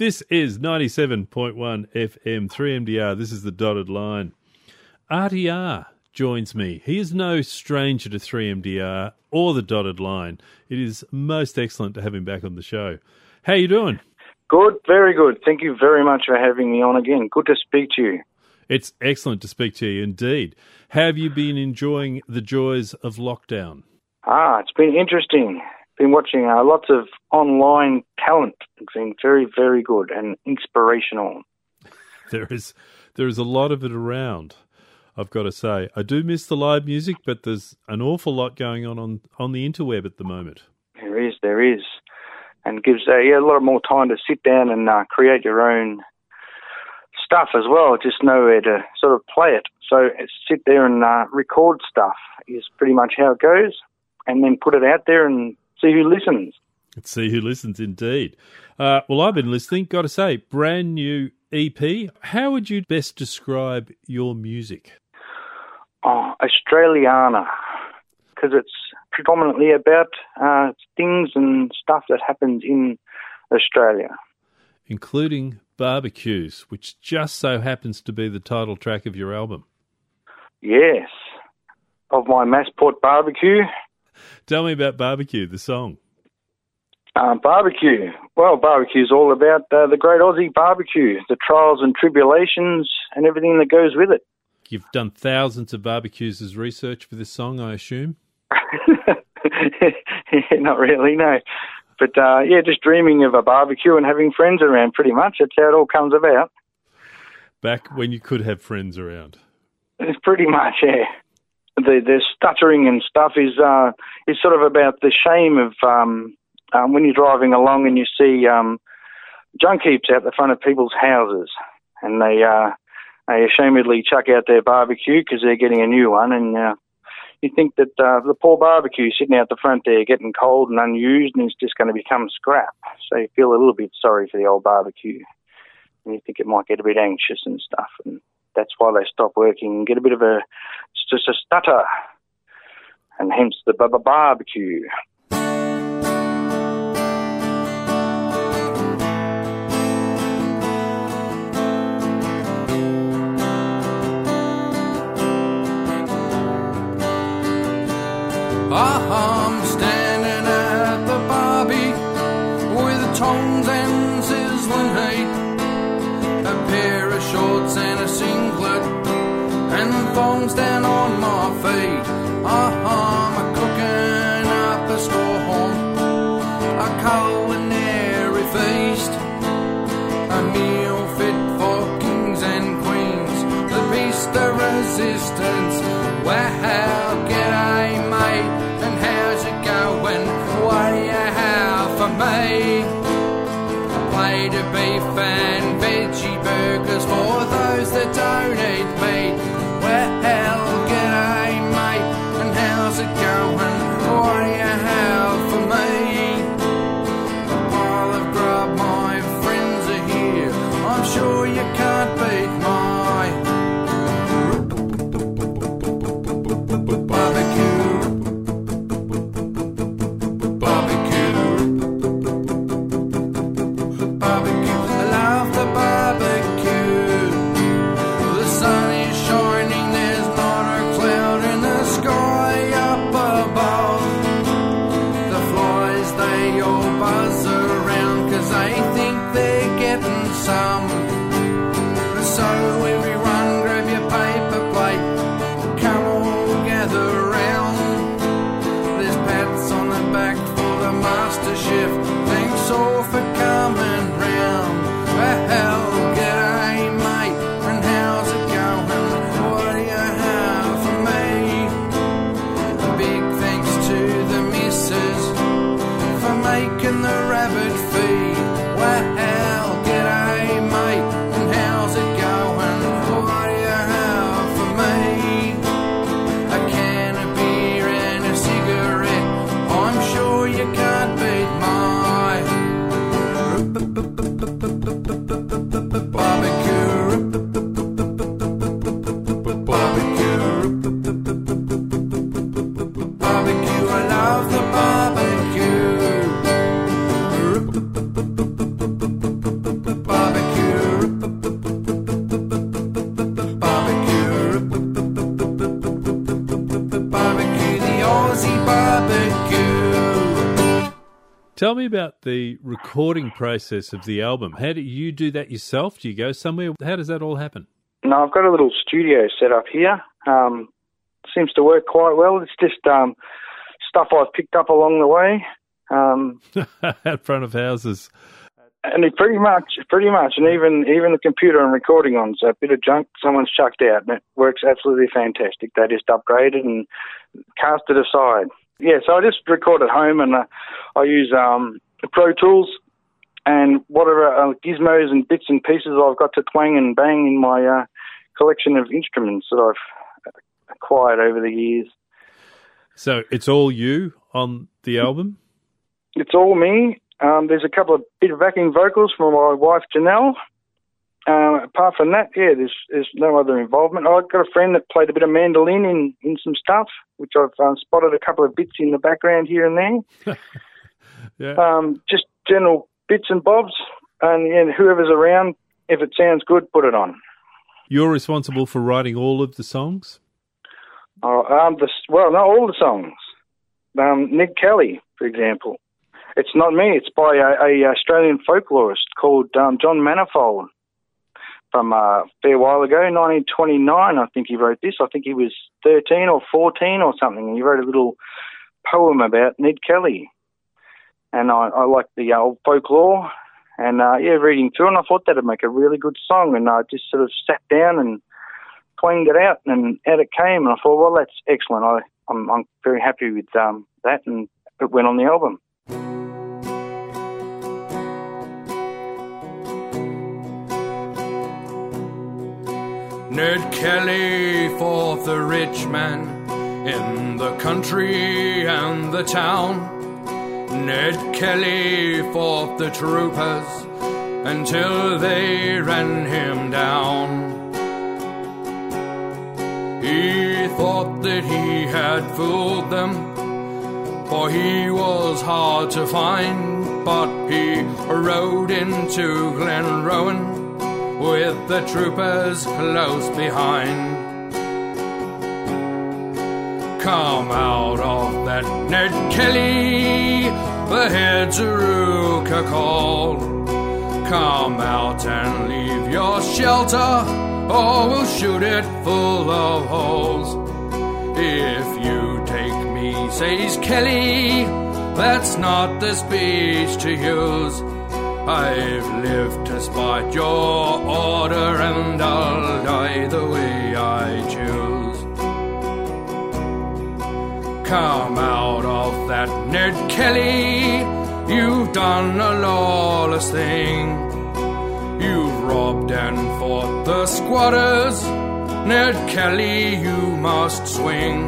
This is 97.1 FM 3MDR. This is the dotted line. Artie R joins me. He is no stranger to 3MDR or the dotted line. It is most excellent to have him back on the show. How are you doing? Good, very good. Thank you very much for having me on again. Good to speak to you. It's excellent to speak to you indeed. Have you been enjoying the joys of lockdown? Ah, it's been interesting. Been watching uh, lots of online talent. It's been very, very good and inspirational. There is there is a lot of it around. I've got to say, I do miss the live music, but there's an awful lot going on on, on the interweb at the moment. There is, there is, and gives uh, yeah, a lot of more time to sit down and uh, create your own stuff as well. Just nowhere to sort of play it. So sit there and uh, record stuff is pretty much how it goes, and then put it out there and see who listens. Let's see who listens, indeed. Uh, well, I've been listening. Got to say, brand new EP. How would you best describe your music? Oh, Australiana, because it's predominantly about uh, things and stuff that happens in Australia, including barbecues, which just so happens to be the title track of your album. Yes, of my Massport barbecue. Tell me about barbecue, the song. Uh, barbecue. Well, barbecue is all about uh, the great Aussie barbecue, the trials and tribulations, and everything that goes with it. You've done thousands of barbecues as research for this song, I assume. Not really, no. But uh, yeah, just dreaming of a barbecue and having friends around. Pretty much, that's how it all comes about. Back when you could have friends around. It's pretty much, yeah. The the stuttering and stuff is uh, is sort of about the shame of um, um, when you're driving along and you see um, junk heaps out the front of people's houses, and they uh, they ashamedly chuck out their barbecue because they're getting a new one, and uh, you think that uh, the poor barbecue sitting out the front there getting cold and unused and it's just going to become scrap. So you feel a little bit sorry for the old barbecue, and you think it might get a bit anxious and stuff, and that's why they stop working and get a bit of a just a stutter, and hence the barbecue. Shorts and thongs down on my feet. Tell me about the recording process of the album. How do you do that yourself? Do you go somewhere? How does that all happen? No, I've got a little studio set up here. Um, seems to work quite well. It's just um, stuff I've picked up along the way. Um, Out front of houses. and it pretty much, pretty much, and even even the computer I'm recording on is a bit of junk someone's chucked out, and it works absolutely fantastic. They just upgrade it and cast it aside. Yeah, so I just record at home, and uh, I use um, Pro Tools and whatever uh, gizmos and bits and pieces I've got to twang and bang in my uh, collection of instruments that I've acquired over the years. So it's all you on the album? It's all me. Um, there's a couple of bit of backing vocals from my wife Janelle. Uh, apart from that, yeah, there's there's no other involvement. I've got a friend that played a bit of mandolin in, in some stuff, which I've um, spotted a couple of bits in the background here and there. Yeah. Um, just general bits and bobs, and yeah, whoever's around, if it sounds good, put it on. You're responsible for writing all of the songs? Uh, um, the, well, not all the songs. Um, Ned Kelly, for example. It's not me. It's by a, a Australian folklorist called um, John Manifold from uh, a fair while ago, 1929. I think he wrote this. I think he was 13 or 14 or something. And he wrote a little poem about Ned Kelly. And I, I like the old folklore. And uh, yeah, reading through, and I thought that'd make a really good song. And I just sort of sat down and twanged it out, and out it came. And I thought, well, that's excellent. I, I'm, I'm very happy with um, that, and it went on the album. Ned Kelly for the rich man in the country and the town. Ned Kelly fought the troopers until they ran him down. He thought that he had fooled them, for he was hard to find, but he rode into Glenrowan with the troopers close behind. Come out of that Ned Kelly, the head Zaruka called. Come out and leave your shelter, or we'll shoot it full of holes. If you take me, says Kelly, that's not the speech to use. I've lived to spite your order, and I'll die the way I choose. Come out of that Ned Kelly, you've done a lawless thing. You've robbed and fought the squatters, Ned Kelly, you must swing.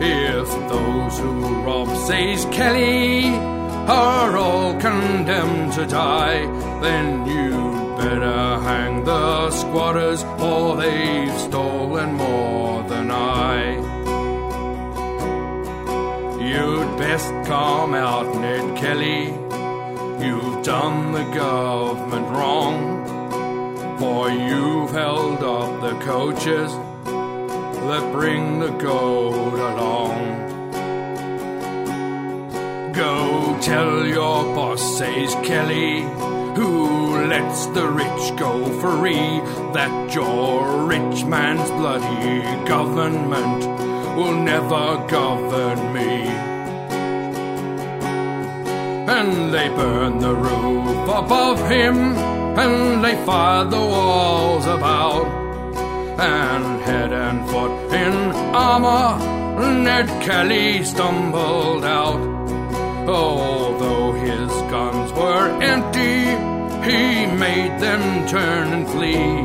If those who rob says Kelly are all condemned to die, then you'd better hang the squatters, for they've stolen more than I. You'd best come out, Ned Kelly. You've done the government wrong, for you've held up the coaches that bring the gold along. Go tell your boss, says Kelly, who lets the rich go free, that your rich man's bloody government will never govern me. And they burn the roof above him, and they fire the walls about, and head and foot in armor, Ned Kelly stumbled out. Although his guns were empty, he made them turn and flee.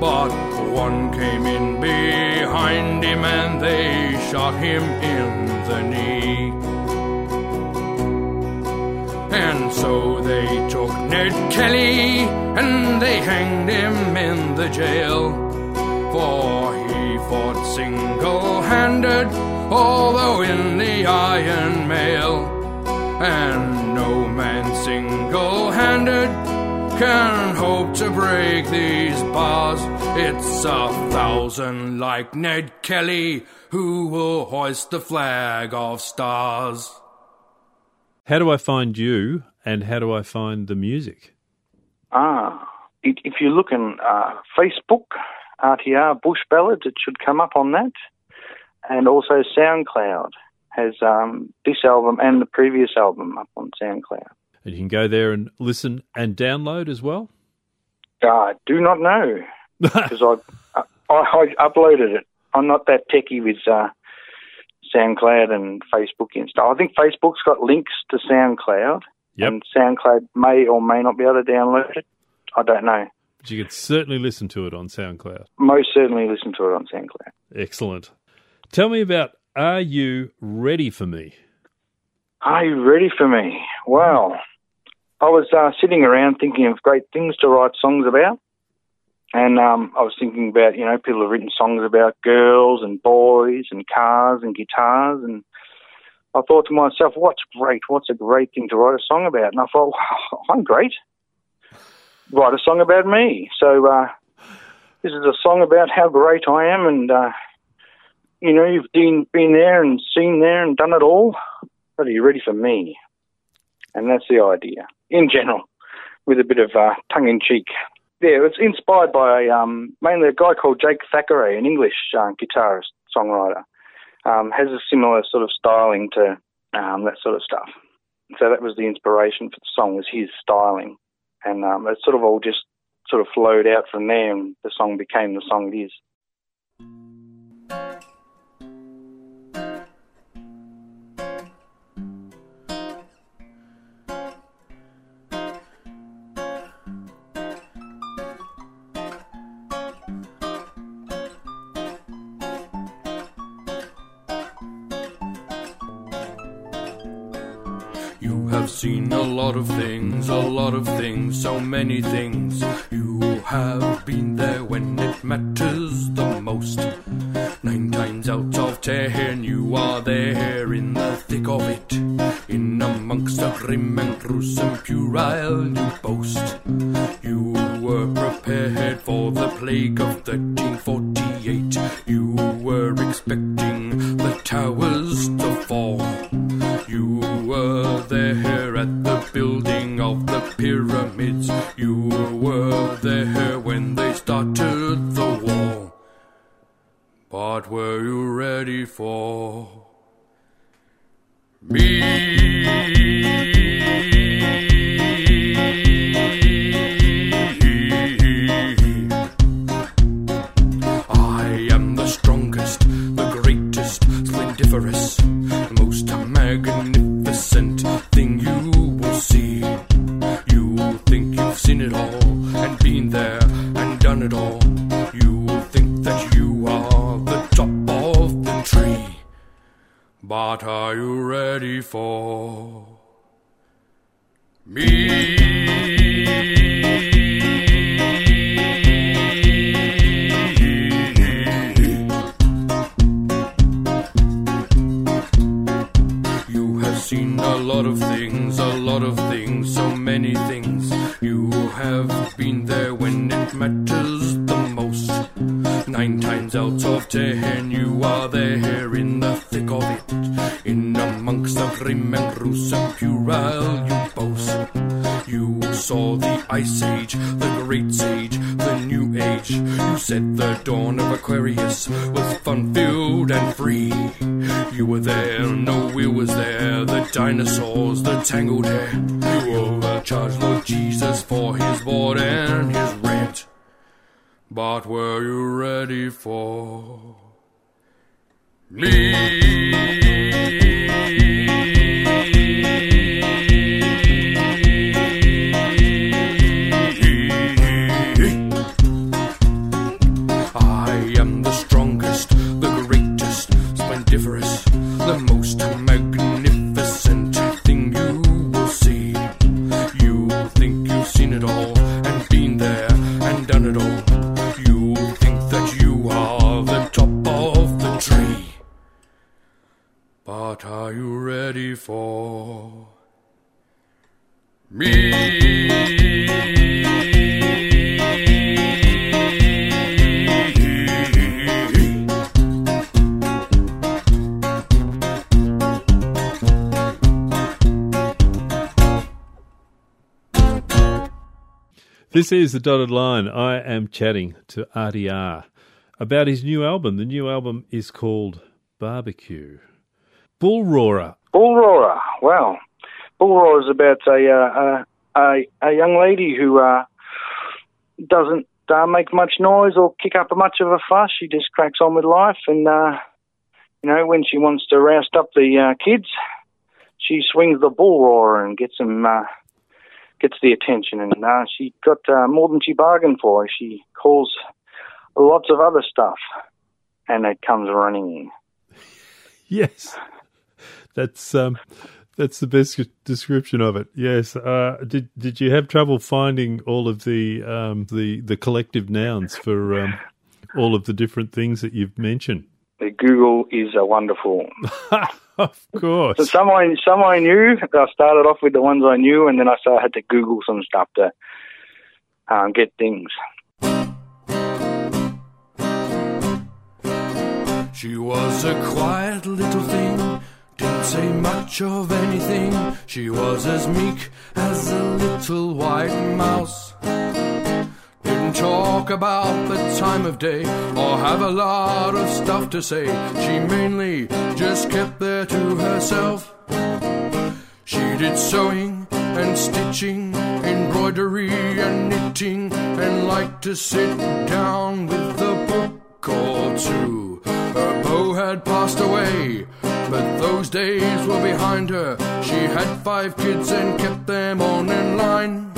But one came in behind him and they shot him in the knee. And so they took Ned Kelly and they hanged him in the jail. For he fought single handed, although in the iron mail and no man single handed can hope to break these bars. It's a thousand like Ned Kelly who will hoist the flag of stars. How do I find you and how do I find the music? Ah, it, if you look in uh, Facebook, Artie R Bush Ballads, it should come up on that. And also SoundCloud has um, this album and the previous album up on SoundCloud. And you can go there and listen and download as well? I do not know because I, I, I uploaded it. I'm not that techie with uh, SoundCloud and Facebook and stuff. I think Facebook's got links to SoundCloud, Yep. and SoundCloud may or may not be able to download it. I don't know. But you could certainly listen to it on SoundCloud. Most certainly listen to it on SoundCloud. Excellent. Tell me about Are You Ready for Me? Are you ready for me? Well, I was uh, sitting around thinking of great things to write songs about. And um, I was thinking about, you know, people have written songs about girls and boys and cars and guitars. And I thought to myself, what's great? What's a great thing to write a song about? And I thought, wow, I'm great. Write a song about me. So uh, this is a song about how great I am. And, uh, you know, you've been, been there and seen there and done it all. But are you ready for me? And that's the idea, in general, with a bit of uh, tongue in cheek. Yeah, it's inspired by um, mainly a guy called Jake Thackray, an English uh, guitarist, songwriter. Um, has a similar sort of styling to um, that sort of stuff. So that was the inspiration for the song, was his styling. And um, it sort of all just sort of flowed out from there, and the song became the song it is. You have seen a lot of things, a lot of things, so many things. You have been there when it matters the most. Nine times out of ten, you are there in the thick of it. In amongst the grim and gruesome puerile you Nine times out of ten, you are there in the thick of it. In amongst the grim and gruesome puerile you boast. You saw the Ice Age, the Great Sage, the New Age. You said the dawn of Aquarius was fun filled and free. You were there, no wheel was there, the dinosaurs, the tangled hair. You overcharged Lord Jesus for his board and his. But were you ready for me? I am the strongest, the greatest, splendiferous, the most This is the dotted line. I am chatting to Artie R about his new album. The new album is called Barbecue. Bull Roarer. Bull Roarer. Well, Bull Roarer is about a uh, a, a young lady who uh, doesn't uh, make much noise or kick up much of a fuss. She just cracks on with life, and uh, you know when she wants to roust up the uh, kids, she swings the bull roarer and gets them uh, gets the attention. And uh, she got uh, more than she bargained for. She calls lots of other stuff, and it comes running in. Yes, that's um, that's the best description of it. Yes. Uh, did did you have trouble finding all of the um, the the collective nouns for um, all of the different things that you've mentioned? The Google is a wonderful. of course. So some I some I knew. I started off with the ones I knew, and then I started had to Google some stuff to um, get things. She was a quiet little thing, didn't say much of anything. She was as meek as a little white mouse. Talk about the time of day or have a lot of stuff to say. She mainly just kept there to herself. She did sewing and stitching, embroidery and knitting, and liked to sit down with a book or two. Her beau had passed away, but those days were behind her. She had five kids and kept them on in line.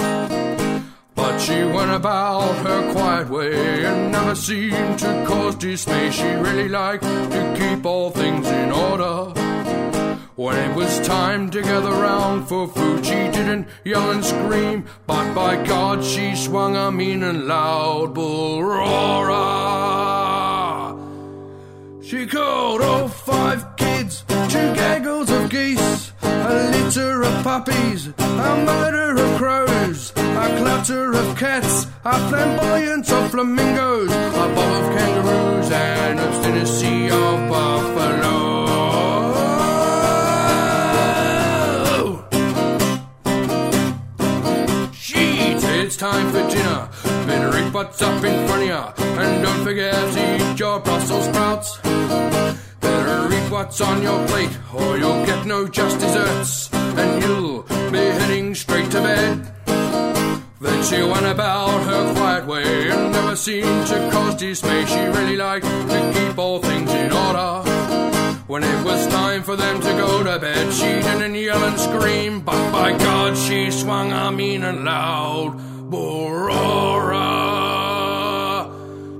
But she went about her quiet way and never seemed to cause dismay. She really liked to keep all things in order. When it was time to gather round for food, she didn't yell and scream, but by God, she swung a mean and loud bull roarer. She called all five kids, two gaggles of geese, a litter of puppies, a murder of crows, a clutter of cats, a flamboyance of flamingos, a bob of kangaroos, and obstinacy of buffalo. She said it's time for dinner. Better eat what's up in front of ya. And don't forget to eat your Brussels sprouts. Better eat what's on your plate, or you'll get no just desserts. And you'll be heading straight to bed. Then she went about her quiet way and never seemed to cause dismay. She really liked to keep all things in order. When it was time for them to go to bed, she didn't yell and scream, but by God, she swung a mean and loud Borora.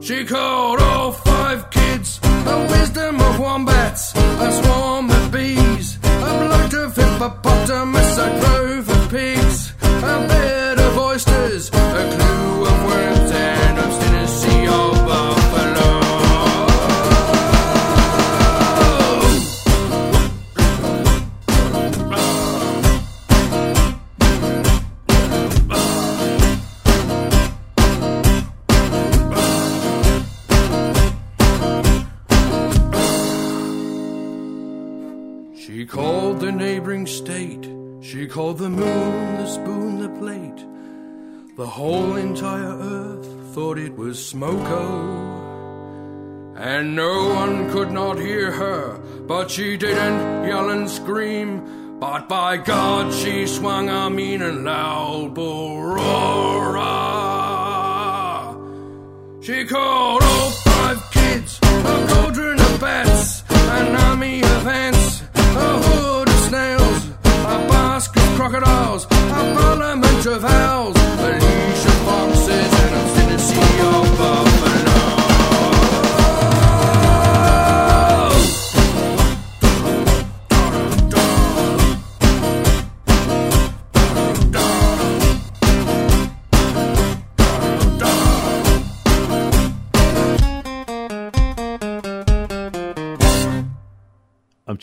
She called all five kids, a wisdom of wombats, a swarm hippopotamus, a drove of pigs, a bed The whole entire earth thought it was smoko. And no one could not hear her, but she didn't yell and scream. But by God, she swung a mean and loud borora. She called all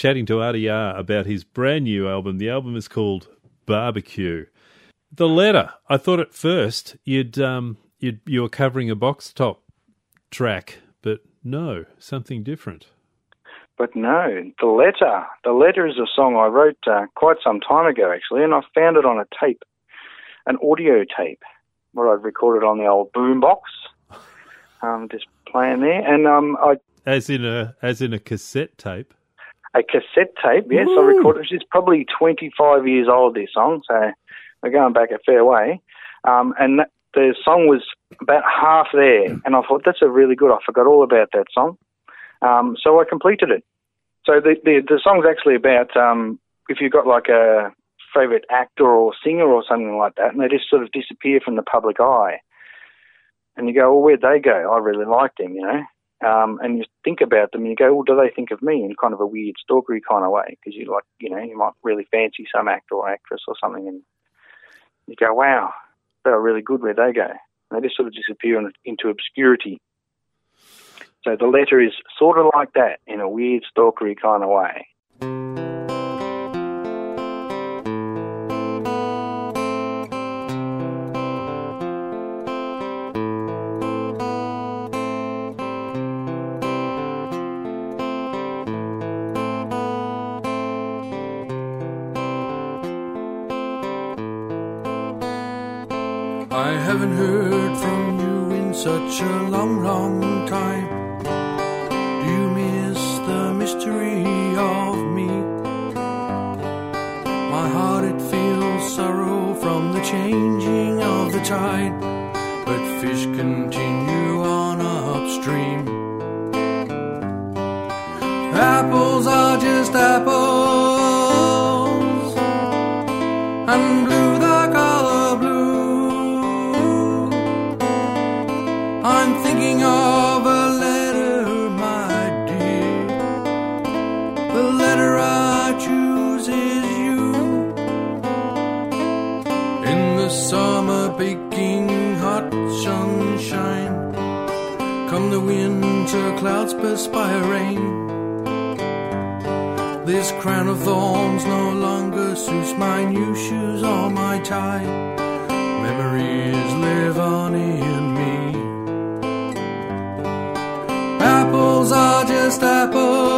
chatting to Artie R about his brand new album. The album is called Barbecue. The letter. I thought at first you'd um you'd you were covering a box top track, but no, something different. But no, the letter. The letter is a song I wrote uh, quite some time ago, actually, and I found it on a tape, an audio tape, what I'd recorded on the old boombox, um, just playing there, and um, I As in a as in a cassette tape. A cassette tape. Yes, I recorded. It. It's probably 25 years old. This song, so we're going back a fair way. Um, and that, the song was about half there, and I thought that's a really good. I forgot all about that song, um, so I completed it. So the the, the song's actually about um, if you've got like a favorite actor or singer or something like that, and they just sort of disappear from the public eye, and you go, well, where'd they go? I really liked them, you know. Um, and you think about them and you go, well, do they think of me in kind of a weird stalkery kind of way? Because you like, you know, you might really fancy some actor or actress or something, and you go, wow, they are really good. Where they go? And they just sort of disappear in, into obscurity. So the letter is sort of like that in a weird stalkery kind of way. Haven't heard from you in such a long, long time. The winter clouds perspire rain. This crown of thorns no longer suits my new shoes or my tie. Memories live on in me. Apples are just apples,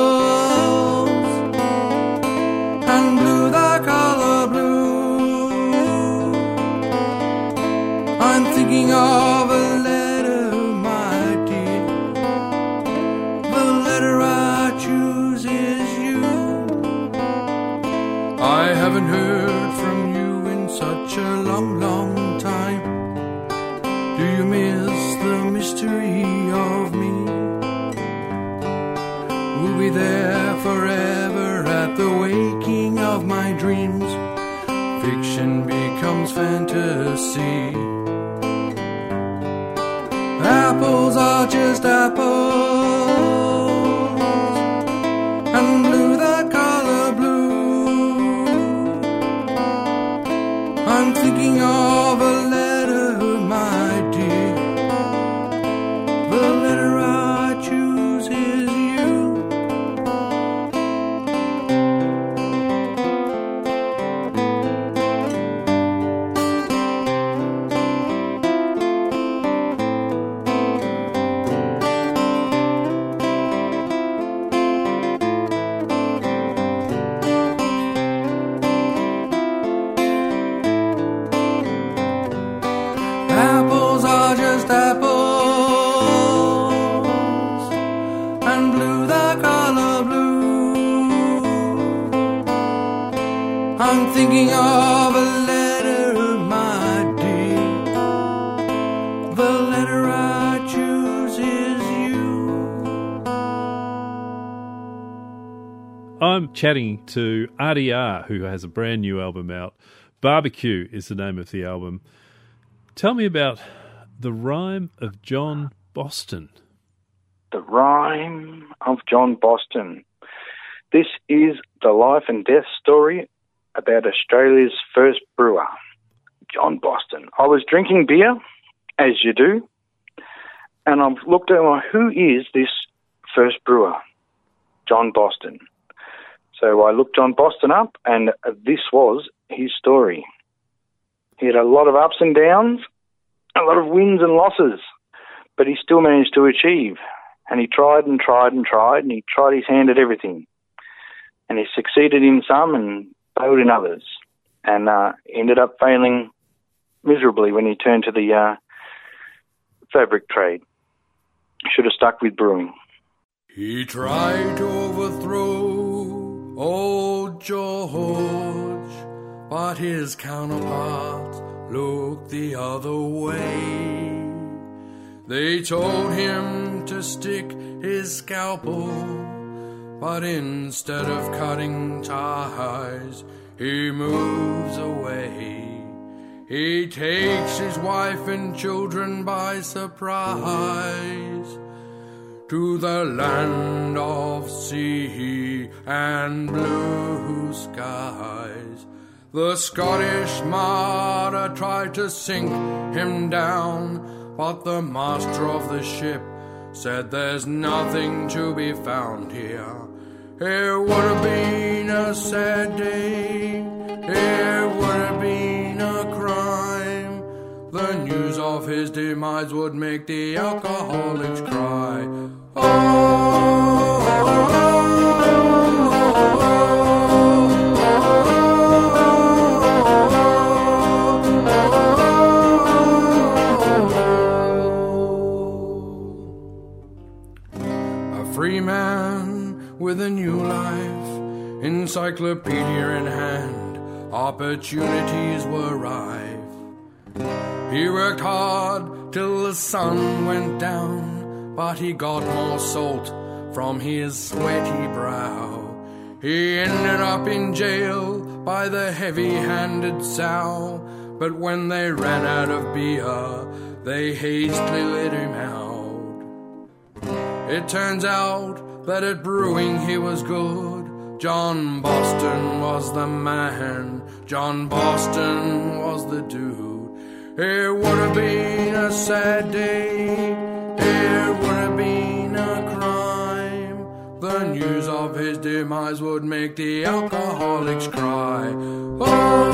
you miss the mystery of me? We'll be there forever at the waking of my dreams. Fiction becomes fantasy. Apples are just apples, I'm thinking of a letter, my dear. The letter I choose is you. I'm chatting to Artie R, who has a brand new album out. Barbecue is the name of the album. Tell me about the rhyme of John Boston. The Rhyme of John Boston. This is the life and death story about Australia's first brewer, John Boston. I was drinking beer, as you do, and I've looked at well, who is this first brewer, John Boston. So I looked John Boston up, and this was his story. He had a lot of ups and downs, a lot of wins and losses, but he still managed to achieve. And he tried and tried and tried, and he tried his hand at everything. And he succeeded in some and failed in others, and uh, ended up failing miserably when he turned to the uh, fabric trade. Should have stuck with brewing. He tried to overthrow old George, but his counterparts looked the other way. They told him to stick his scalpel, but instead of cutting ties, he moves away. He takes his wife and children by surprise to the land of sea and blue skies. The Scottish martyr tried to sink him down, but the master of the ship said there's nothing to be found here. It would have been a sad day, it would have been a crime. The news of his demise would make the alcoholics cry. A man with a new life, encyclopedia in hand, opportunities were rife. He worked hard till the sun went down, but he got more salt from his sweaty brow. He ended up in jail by the heavy handed sow, but when they ran out of beer, they hastily let him out. It turns out that at brewing he was good. John Boston was the man, John Boston was the dude. It would have been a sad day, it would have been a crime. The news of his demise would make the alcoholics cry. The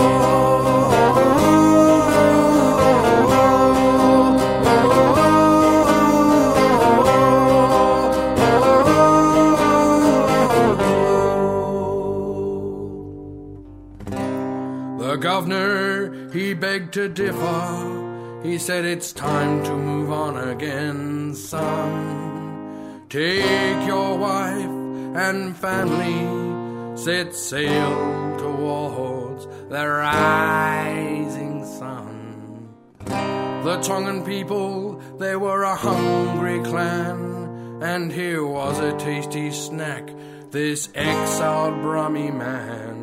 governor, he begged to differ. He said it's time to move on again, son. Take your wife and family, set sail towards the rising sun. The Tongan people, they were a hungry clan, and here was a tasty snack, this exiled Brummy man.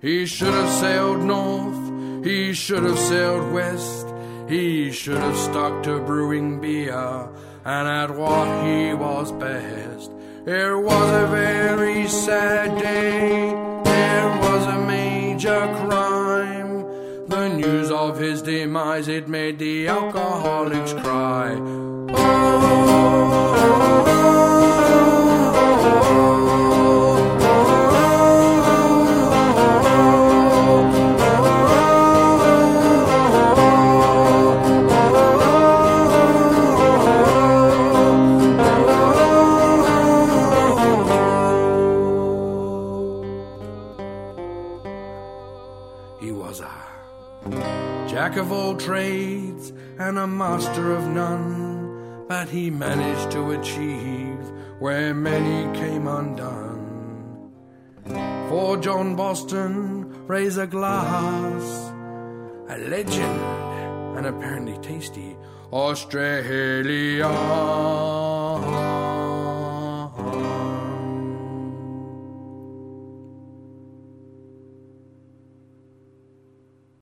He should have sailed north, he should have sailed west, he should have stuck to brewing beer and at what he was best. It was a very sad day, it was a major crime. The news of his demise, it made the alcoholics cry. He a master of none, but he managed to achieve where many came undone. For John Boston, raise a glass, a legend and apparently tasty Australia.